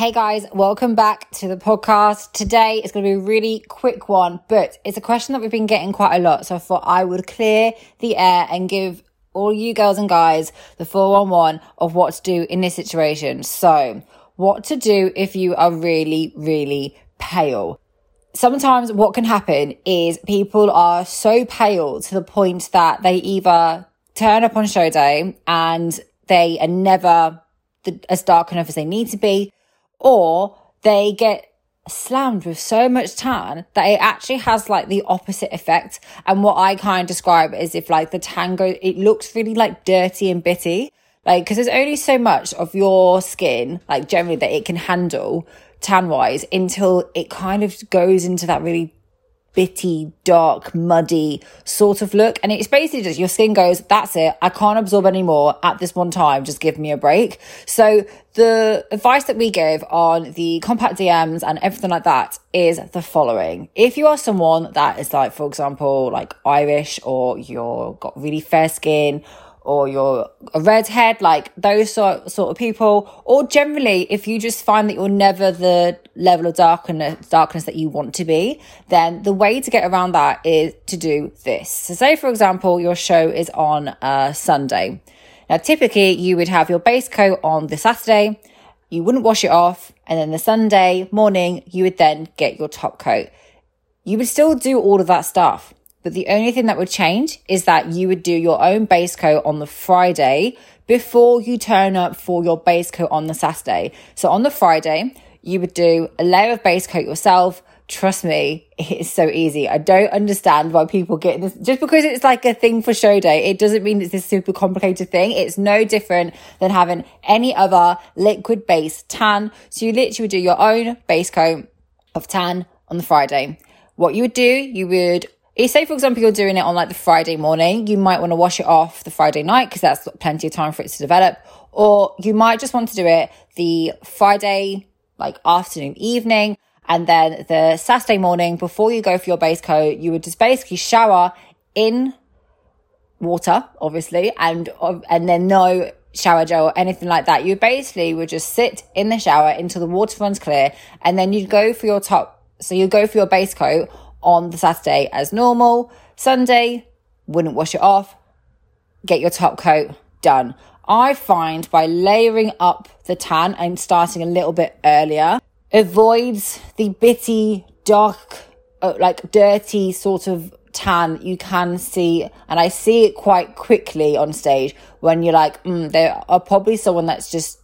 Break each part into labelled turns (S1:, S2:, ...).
S1: Hey guys, welcome back to the podcast. Today is going to be a really quick one, but it's a question that we've been getting quite a lot. So I thought I would clear the air and give all you girls and guys the 411 of what to do in this situation. So what to do if you are really, really pale. Sometimes what can happen is people are so pale to the point that they either turn up on show day and they are never the, as dark enough as they need to be, or they get slammed with so much tan that it actually has like the opposite effect. And what I kind of describe is if like the tango, it looks really like dirty and bitty. Like, cause there's only so much of your skin, like generally that it can handle tan wise until it kind of goes into that really bitty, dark, muddy sort of look. And it's basically just your skin goes, that's it. I can't absorb anymore at this one time. Just give me a break. So the advice that we give on the compact DMs and everything like that is the following. If you are someone that is like, for example, like Irish or you're got really fair skin or you're a redhead, like those sort, sort of people, or generally, if you just find that you're never the level of darkness, darkness that you want to be, then the way to get around that is to do this. So say, for example, your show is on a Sunday. Now, typically you would have your base coat on the Saturday, you wouldn't wash it off, and then the Sunday morning, you would then get your top coat. You would still do all of that stuff but the only thing that would change is that you would do your own base coat on the Friday before you turn up for your base coat on the Saturday. So on the Friday, you would do a layer of base coat yourself. Trust me, it is so easy. I don't understand why people get this. Just because it's like a thing for show day, it doesn't mean it's this super complicated thing. It's no different than having any other liquid base tan. So you literally would do your own base coat of tan on the Friday. What you would do, you would say for example you're doing it on like the friday morning you might want to wash it off the friday night because that's plenty of time for it to develop. Or you might just want to do it the friday like afternoon evening and then the saturday morning before you go for your base coat you would just basically shower in water obviously and um, and then no shower gel or anything like that. You basically would just sit in the shower until the water runs clear and then you'd go for your top so you go for your base coat on the Saturday as normal. Sunday, wouldn't wash it off. Get your top coat done. I find by layering up the tan and starting a little bit earlier avoids the bitty, dark, uh, like dirty sort of tan you can see. And I see it quite quickly on stage when you're like, mm, there are probably someone that's just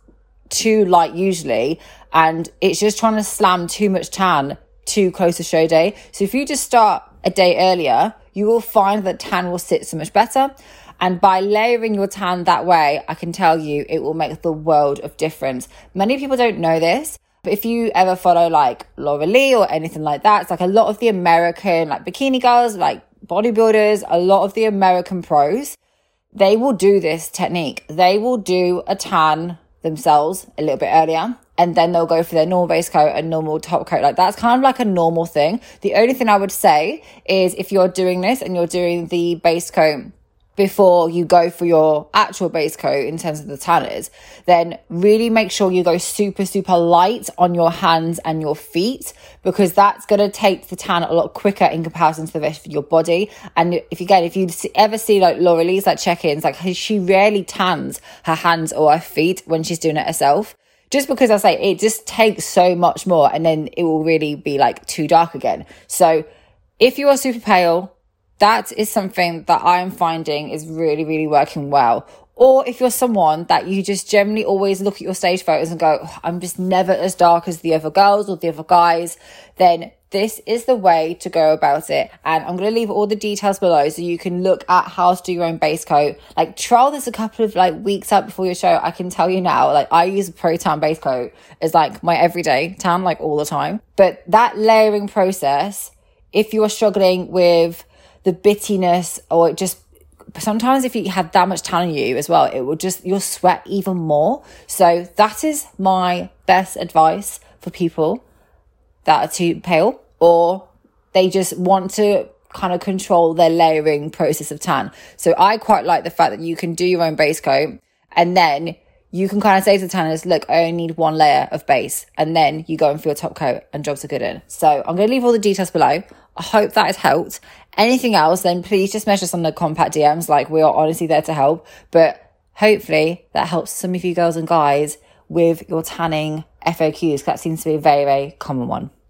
S1: too light usually. And it's just trying to slam too much tan too close to show day. So if you just start a day earlier, you will find that tan will sit so much better. And by layering your tan that way, I can tell you it will make the world of difference. Many people don't know this, but if you ever follow like Laura Lee or anything like that, it's like a lot of the American like bikini girls, like bodybuilders, a lot of the American pros, they will do this technique. They will do a tan themselves a little bit earlier and then they'll go for their normal base coat and normal top coat. Like that's kind of like a normal thing. The only thing I would say is if you're doing this and you're doing the base coat before you go for your actual base coat in terms of the tanners, then really make sure you go super, super light on your hands and your feet because that's going to take the tan a lot quicker in comparison to the rest of your body. And if again, if you ever see like Laura Lee's like check-ins, like she rarely tans her hands or her feet when she's doing it herself just because I say it just takes so much more and then it will really be like too dark again. So if you are super pale, that is something that I am finding is really, really working well. Or if you're someone that you just generally always look at your stage photos and go, oh, I'm just never as dark as the other girls or the other guys, then this is the way to go about it. And I'm going to leave all the details below so you can look at how to do your own base coat. Like trial this a couple of like weeks out before your show. I can tell you now, like I use a pro tan base coat as like my everyday tan, like all the time. But that layering process, if you are struggling with the bittiness or just sometimes if you had that much tan on you as well, it will just, you'll sweat even more. So that is my best advice for people that are too pale or they just want to kind of control their layering process of tan. So I quite like the fact that you can do your own base coat and then you can kind of say to the tanners, look, I only need one layer of base, and then you go in for your top coat and jobs are good in. So I'm going to leave all the details below. I hope that has helped. Anything else, then please just message us on the compact DMs. Like we are honestly there to help. But hopefully that helps some of you girls and guys with your tanning FAQs. That seems to be a very, very common one.